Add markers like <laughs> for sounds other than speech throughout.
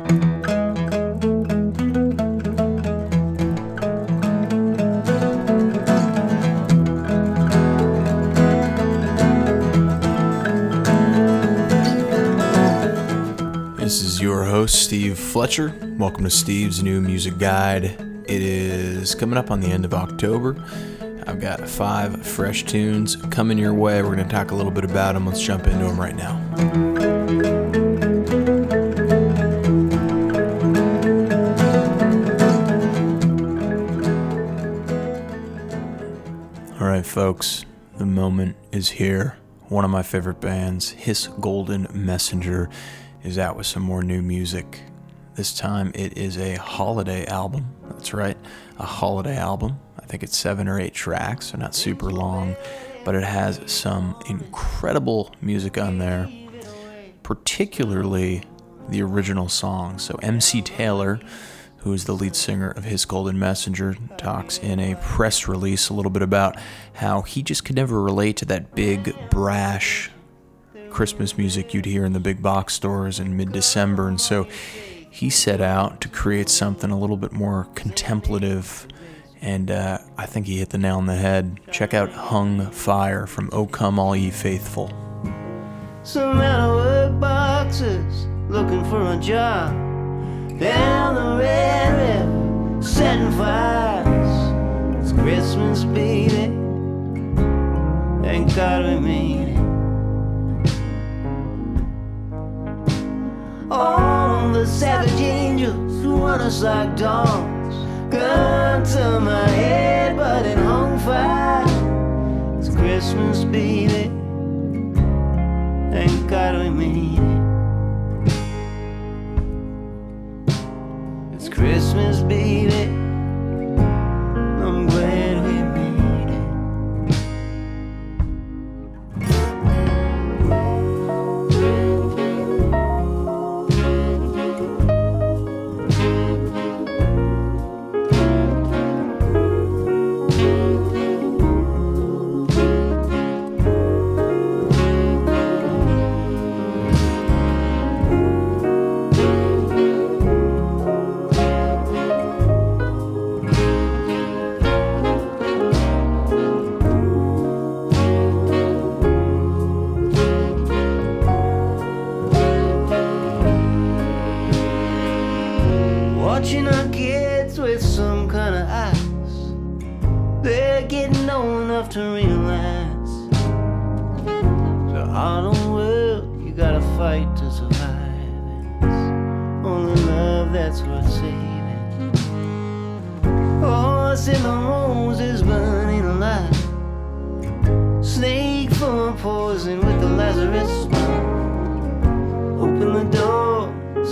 This is your host, Steve Fletcher. Welcome to Steve's New Music Guide. It is coming up on the end of October. I've got five fresh tunes coming your way. We're going to talk a little bit about them. Let's jump into them right now. Folks, the moment is here. One of my favorite bands, His Golden Messenger, is out with some more new music. This time it is a holiday album. That's right, a holiday album. I think it's seven or eight tracks, so not super long, but it has some incredible music on there, particularly the original songs. So MC Taylor, who is the lead singer of His Golden Messenger, talks in a press release a little bit about how he just could never relate to that big, brash Christmas music you'd hear in the big box stores in mid December. And so he set out to create something a little bit more contemplative. And uh, I think he hit the nail on the head. Check out Hung Fire from O Come All Ye Faithful. Some out boxes looking for a job. Down the red river, setting fires. It's Christmas, baby. Thank God we made it. All the savage angels want us like dogs. Gun to my head, but it hung fire. It's Christmas, baby. Thank God we made it. Christmas, baby.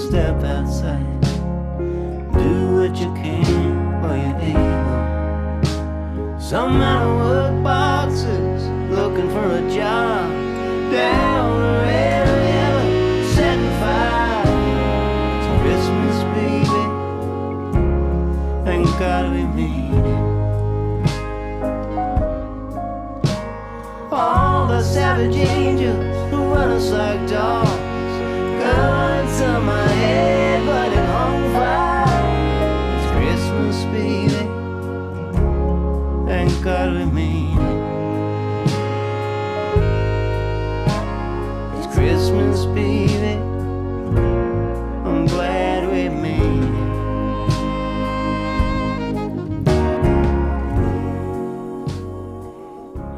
Step outside. Do what you can while you're able. Some out of work boxes looking for a job. Down the red river, setting fire. It's Christmas, baby. Thank God we made it. All the savage angels who run us like dogs. Guns to my It's Christmas, baby. I'm glad we made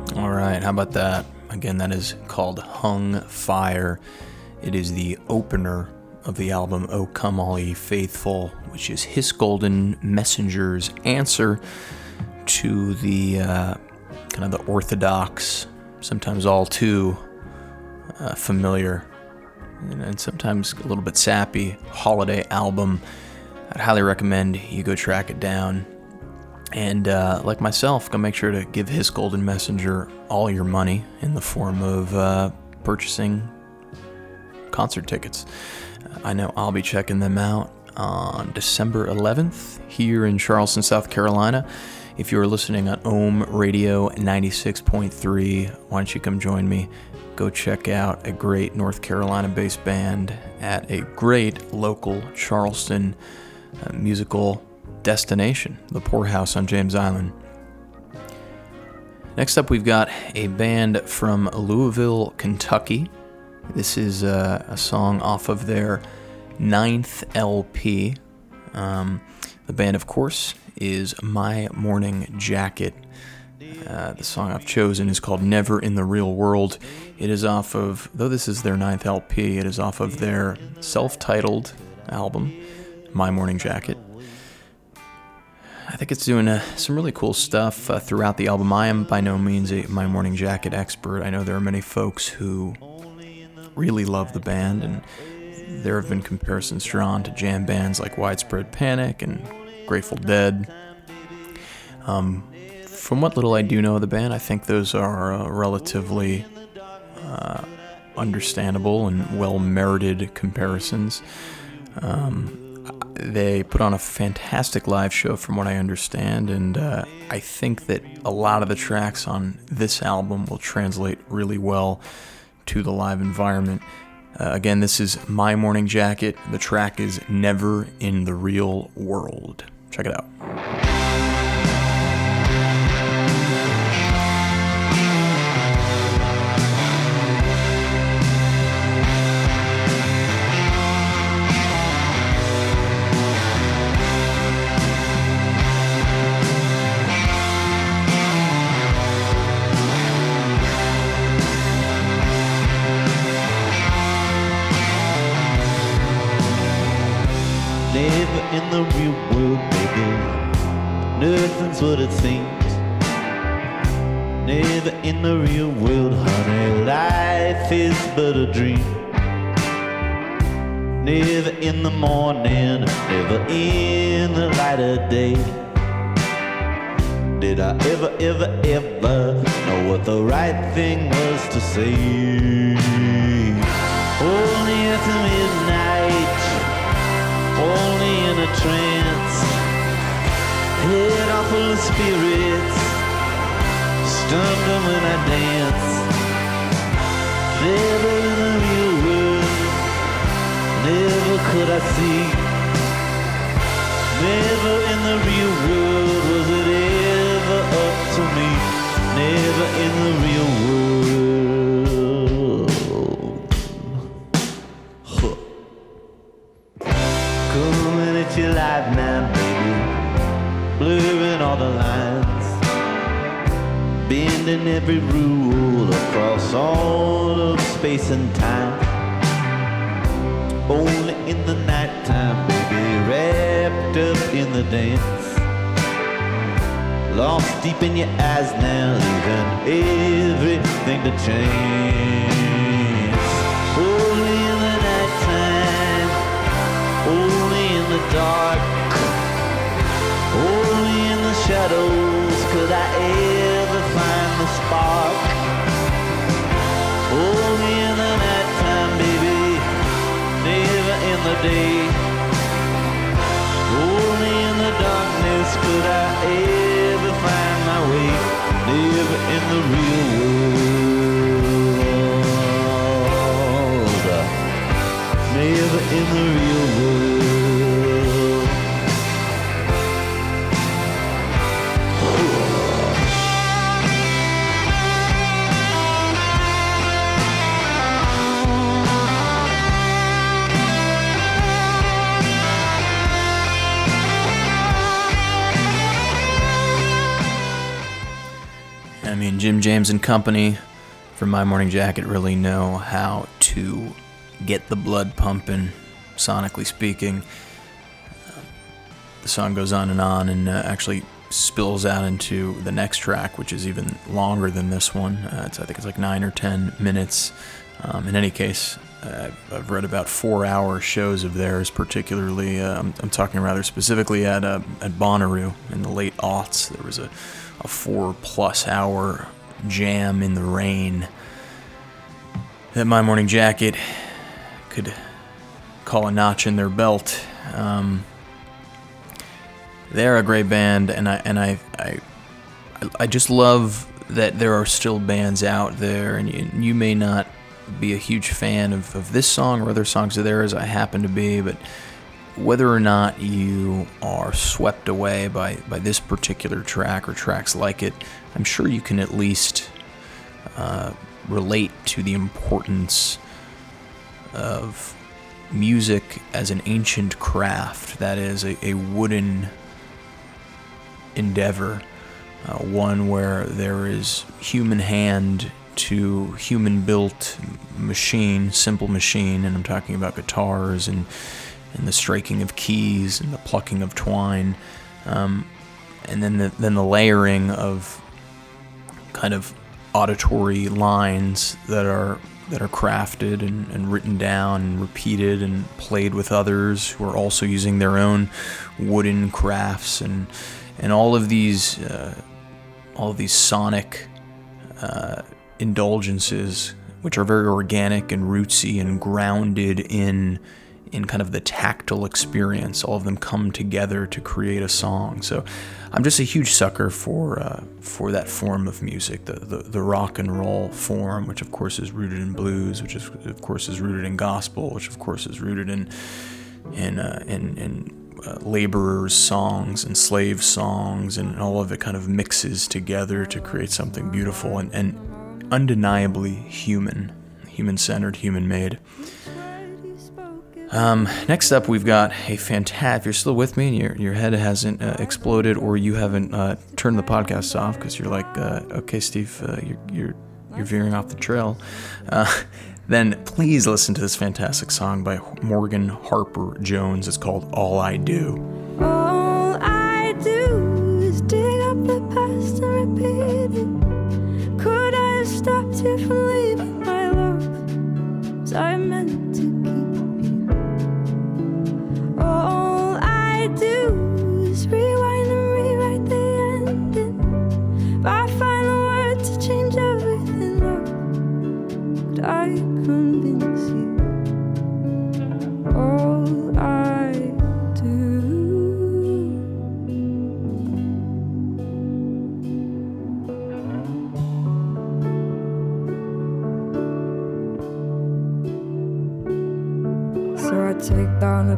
it. All right, how about that? Again, that is called Hung Fire. It is the opener of the album O Come All Ye Faithful, which is His Golden Messenger's answer to the uh, kind of the orthodox, sometimes all too uh, familiar, and, sometimes a little bit sappy holiday album. I'd highly recommend you go track it down. And uh, like myself, go make sure to give his Golden Messenger all your money in the form of uh, purchasing concert tickets. Uh, I know I'll be checking them out on December 11th here in Charleston, South Carolina. If you're listening on Ohm Radio 96.3, why don't you come join me? go check out a great North Carolina based band at a great local Charleston uh, musical destination, the Pour House on James Island. Next up, we've got a band from Louisville, Kentucky. This is uh, a song off of their ninth LP. Um, the band, of course, is My Morning Jacket. Uh, the song I've chosen is called Never in the Real World. It is off of, though this is their ninth LP, it is off of their self titled album, My Morning Jacket. I think it's doing uh, some really cool stuff uh, throughout the album. I am by no means a My Morning Jacket expert. I know there are many folks who really love the band, and there have been comparisons drawn to jam bands like Widespread Panic and Grateful Dead. Um, from what little I do know of the band, I think those are uh, relatively uh, understandable and well merited comparisons. Um, they put on a fantastic live show, from what I understand, and uh, I think that a lot of the tracks on this album will translate really well to the live environment. Uh, again, this is My Morning Jacket. The track is Never in the Real World. Check it out. Did I ever, ever, ever know what the right thing was to say? Only after midnight only in a trance. Head off full of spirits, stunned them when I dance. Never in the real world, never could I see. Never in the real world was it ever to me. Never in the real world. Huh. Coming at you live now, baby. Blurring all the lines. Bending every rule across all of space and time. Only in the nighttime, baby. Wrapped up in the dance. Lost deep in your eyes now, leaving everything to change. Only in the nighttime only in the dark, only in the shadows could I ever in the real world. Never in the real Jim James and company from My Morning Jacket really know how to get the blood pumping, sonically speaking. Um, the song goes on and on and uh, actually spills out into the next track, which is even longer than this one. Uh, I think it's like nine or ten minutes. Um, in any case, uh, I've read about four-hour shows of theirs, particularly. I'm, I'm talking rather specifically at uh, at Bonnaroo in the late aughts. There was a, a four-plus-hour jam in the rain that my morning jacket could call a notch in their belt. Um, they're a great band, and I and I, I I just love that there are still bands out there, and you, you may not be a huge fan of, of this song or other songs of theirs. I happen to be, but whether or not you are swept away by, by this particular track or tracks like it, I'm sure you can at least uh, relate to the importance of music as an ancient craft, that is, a, a wooden endeavor, uh, one where there is human hand to human built machine, simple machine, and I'm talking about guitars and, and the striking of keys and the plucking of twine, um, and then the, then the layering of kind of auditory lines that are that are crafted and, and, written down and repeated and played with others who are also using their own wooden crafts and and all of these uh, all of these sonic uh, indulgences which are very organic and rootsy and grounded in in kind of the tactile experience. All of them come together to create a song. So I'm just a huge sucker for uh, for that form of music, the, the, the rock and roll form, which of course is rooted in blues, which is of course is rooted in gospel, which of course is rooted in in uh, in, in uh, laborers' songs and slave songs, and all of it kind of mixes together to create something beautiful and, and undeniably human, human centered, human made. Um, next up, we've got a fantastic. If you're still with me and your, your head hasn't uh, exploded or you haven't uh, turned the podcast off because you're like, uh, okay, Steve, uh, you're, you're, you're veering off the trail, uh, <laughs> then please listen to this fantastic song by Morgan Harper Jones. It's called All I Do.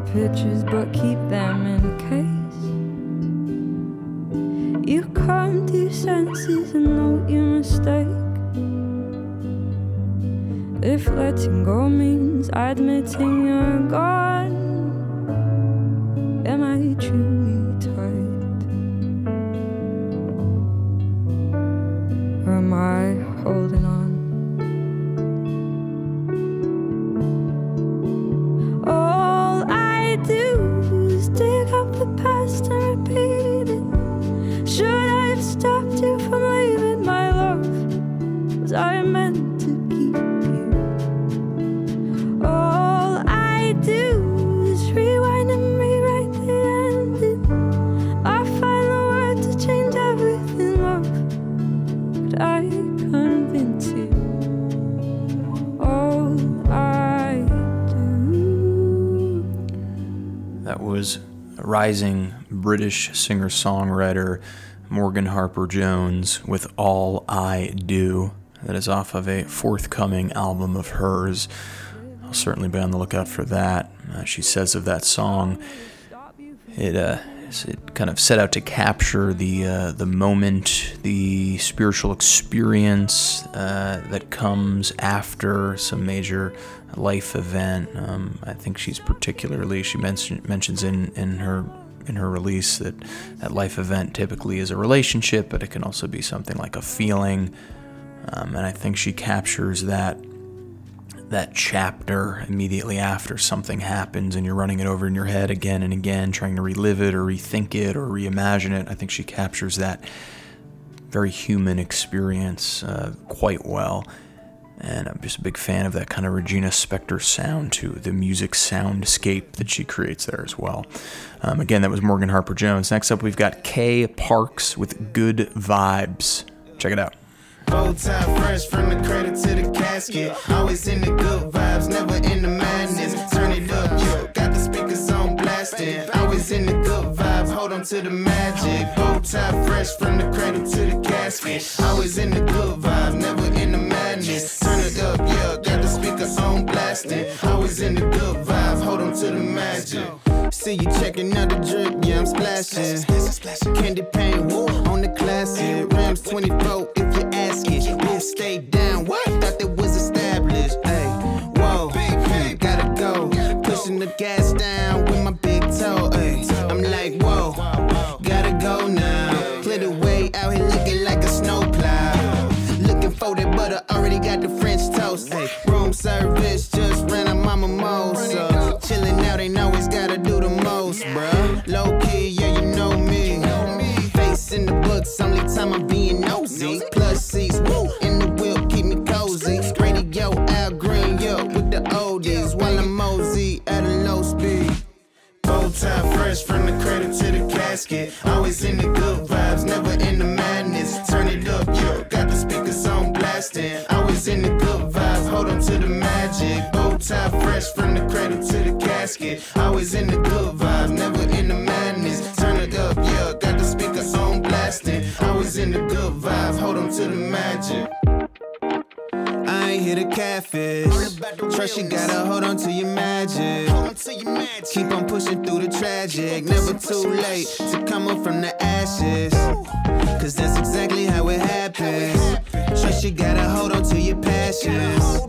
Pictures but keep That was rising British singer songwriter Morgan Harper Jones with All I Do. That is off of a forthcoming album of hers. I'll certainly be on the lookout for that. Uh, she says of that song, it uh, it kind of set out to capture the uh, the moment, the spiritual experience uh, that comes after some major life event. Um, I think she's particularly she mention, mentions in in her in her release that that life event typically is a relationship, but it can also be something like a feeling. Um, and I think she captures that that chapter immediately after something happens and you're running it over in your head again and again, trying to relive it or rethink it or reimagine it. I think she captures that very human experience uh, quite well. And I'm just a big fan of that kind of Regina Spektor sound too, the music soundscape that she creates there as well. Um, again, that was Morgan Harper Jones. Next up, we've got Kay Parks with Good Vibes. Check it out. Full time fresh from the cradle to the casket. Always in the good vibes, never in the madness. Turn it up, yo. Got the speakers on blasting. Always in the good vibe, hold on to the magic. Bow tie fresh from the cradle to the casket. Always in the good vibe, never in the madness. Up, yeah, got the speaker on blasting. Always in the good vibe, hold on to the magic. See you checking out the drip, yeah, I'm splashing. Candy paint, woo, on the classic. Rams 24, if you ask it. Bitch, stay down, what? Thought that was established. Hey, whoa, gotta go. Pushing the gas service, just ran a mama mimosa. Chilling out, ain't always gotta do the most, bruh. Low key, yeah, you know me. Face in the books, only time I'm being nosy. Plus seats, woo, in the wheel, keep me cozy. Radio Al Green, yeah, with the oldies. While I'm mosey at a low speed. Bow tie fresh from the cradle to the casket. Always in the good vibes, never in the madness. Turn it up, yo. Got the speakers on blasting. Always in the good vibes, hold on to the magic. Bow tie fresh from the cradle to the casket. Always in the good vibes, never in the madness. Turn it up, yeah. Got the speakers on blasting. Always in the good vibes, hold on to the magic. I ain't here to catfish. Trust you gotta hold on to your magic. Keep on pushing through the tragic. Never too late to come up from the ashes. Cause that's exactly how it happens. Trust you gotta hold on to your passions.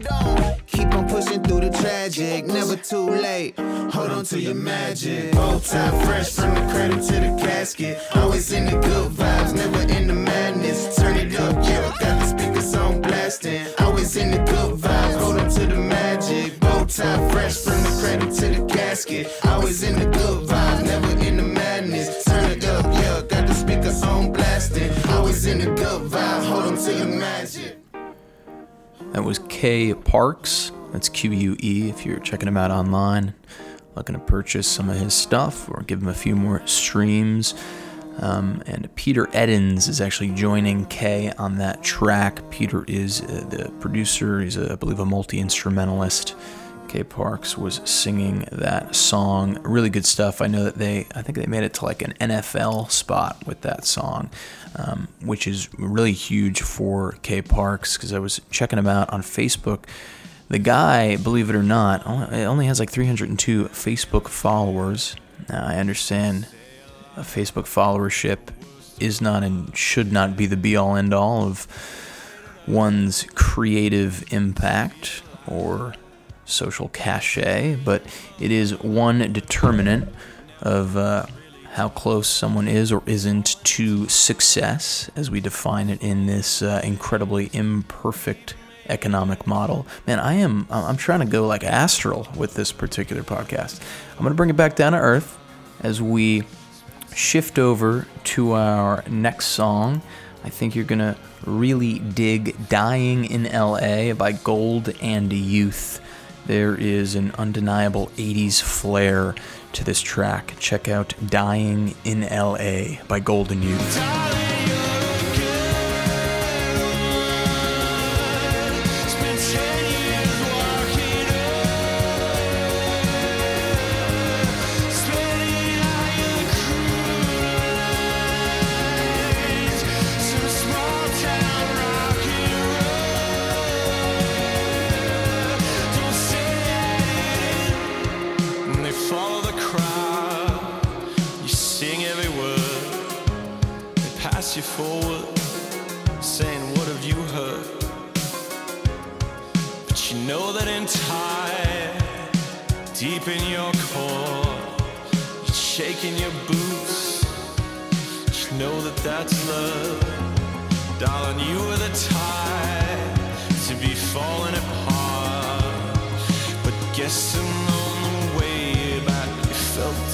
Keep on pushing through the tragic. Never too late. Hold on to your magic. Bow tie fresh from the cradle to the casket. Always in the good vibes, never in the madness. Turn it up, yeah. Got the speakers on blasting. Always in the good vibes, hold on to the magic. Bow tie fresh from the cradle to the casket. Always in the That was K Parks. That's Q U E if you're checking him out online, looking to purchase some of his stuff or give him a few more streams. Um, and Peter Eddins is actually joining K on that track. Peter is uh, the producer, he's, a, I believe, a multi instrumentalist. K Parks was singing that song. Really good stuff. I know that they, I think they made it to like an NFL spot with that song, um, which is really huge for K Parks because I was checking him out on Facebook. The guy, believe it or not, only has like 302 Facebook followers. Now, I understand a Facebook followership is not and should not be the be all end all of one's creative impact or social cachet, but it is one determinant of uh, how close someone is or isn't to success, as we define it in this uh, incredibly imperfect economic model. Man, I am I'm trying to go like astral with this particular podcast. I'm going to bring it back down to earth as we shift over to our next song. I think you're going to really dig Dying in LA by Gold and Youth. There is an undeniable 80s flair to this track. Check out Dying in LA by Gold and Youth. Shaking your boots. Just know that that's love. Darling, you were the tide to be falling apart. But guess along the way back, you felt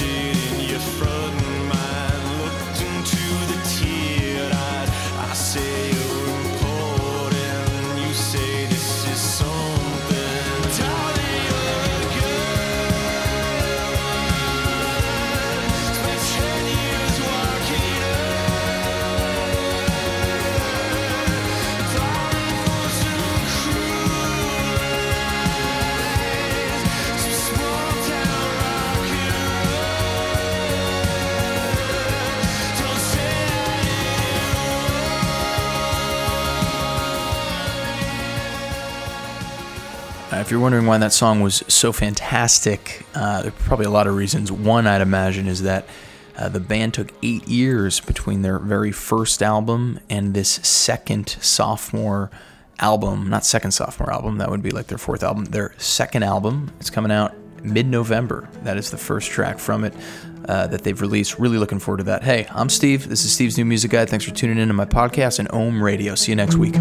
if you're wondering why that song was so fantastic, uh, there are probably a lot of reasons. One, I'd imagine, is that uh, the band took eight years between their very first album and this second sophomore album. Not second sophomore album, that would be like their fourth album. Their second album, it's coming out mid November. That is the first track from it. Uh, that they've released. Really looking forward to that. Hey, I'm Steve. This is Steve's New Music Guide. Thanks for tuning in to my podcast and Ohm Radio. See you next week.